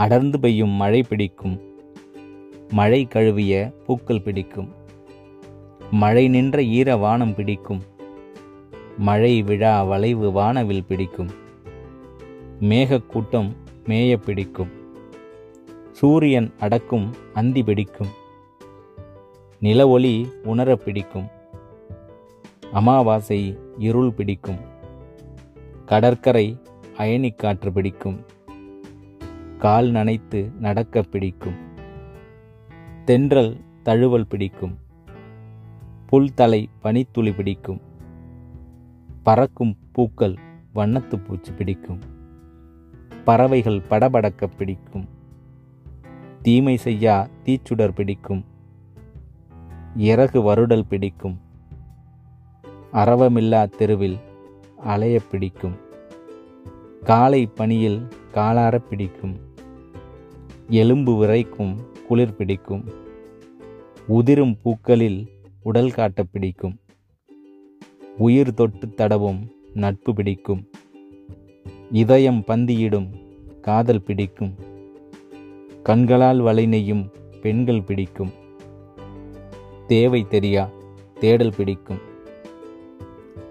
அடர்ந்து பெய்யும் மழை பிடிக்கும். மழை கழுவிய பூக்கள் பிடிக்கும். மழை நின்ற ஈர வானம் பிடிக்கும். மழை விழா வளைவு வானவில் பிடிக்கும். மேகக்கூட்டம் மேய பிடிக்கும். சூரியன் அடக்கும் அந்தி பிடிக்கும். நில ஒளி உணர பிடிக்கும். அமாவாசை இருள் பிடிக்கும். கடற்கரை அயனிக்காற்று பிடிக்கும். கால் நனைத்து நடக்க பிடிக்கும். தென்றல் தழுவல் பிடிக்கும். புல்தலை பனித்துளி பிடிக்கும். பறக்கும் பூக்கள் வண்ணத்து பூச்சி பிடிக்கும். பறவைகள் படபடக்க பிடிக்கும். தீமை செய்யா தீச்சுடர் பிடிக்கும். இறகு வருடல் பிடிக்கும். அரவமில்லா தெருவில் அலைய பிடிக்கும். காலை பனியில் காலார பிடிக்கும். எலும்பு விரைக்கும் குளிர் பிடிக்கும். உதிரும் பூக்களில் உடல் காட்ட பிடிக்கும். உயிர் தொட்டு தடவும் நட்பு பிடிக்கும். இதயம் பந்தியிடும் காதல் பிடிக்கும். கண்களால் வலை நெய்யும் பெண்கள் பிடிக்கும். தேவை தெரியா தேடல் பிடிக்கும்.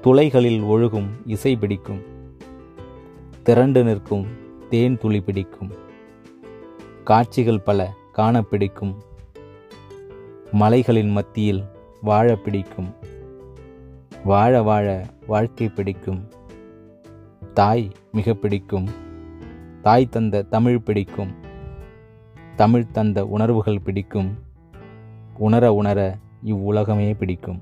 துளைகளில் ஒழுகும் இசை பிடிக்கும். திரண்டு நிற்கும் தேன் துளி பிடிக்கும். காட்சிகள் பல காண பிடிக்கும் மலைகளின் மத்தியில் வாழ பிடிக்கும். வாழ வாழ வாழ்க்கை பிடிக்கும். தாய் மிக பிடிக்கும். தாய் தந்த தமிழ் பிடிக்கும். தமிழ் தந்த உணர்வுகள் பிடிக்கும். உணர உணர இவ்வுலகமே பிடிக்கும்.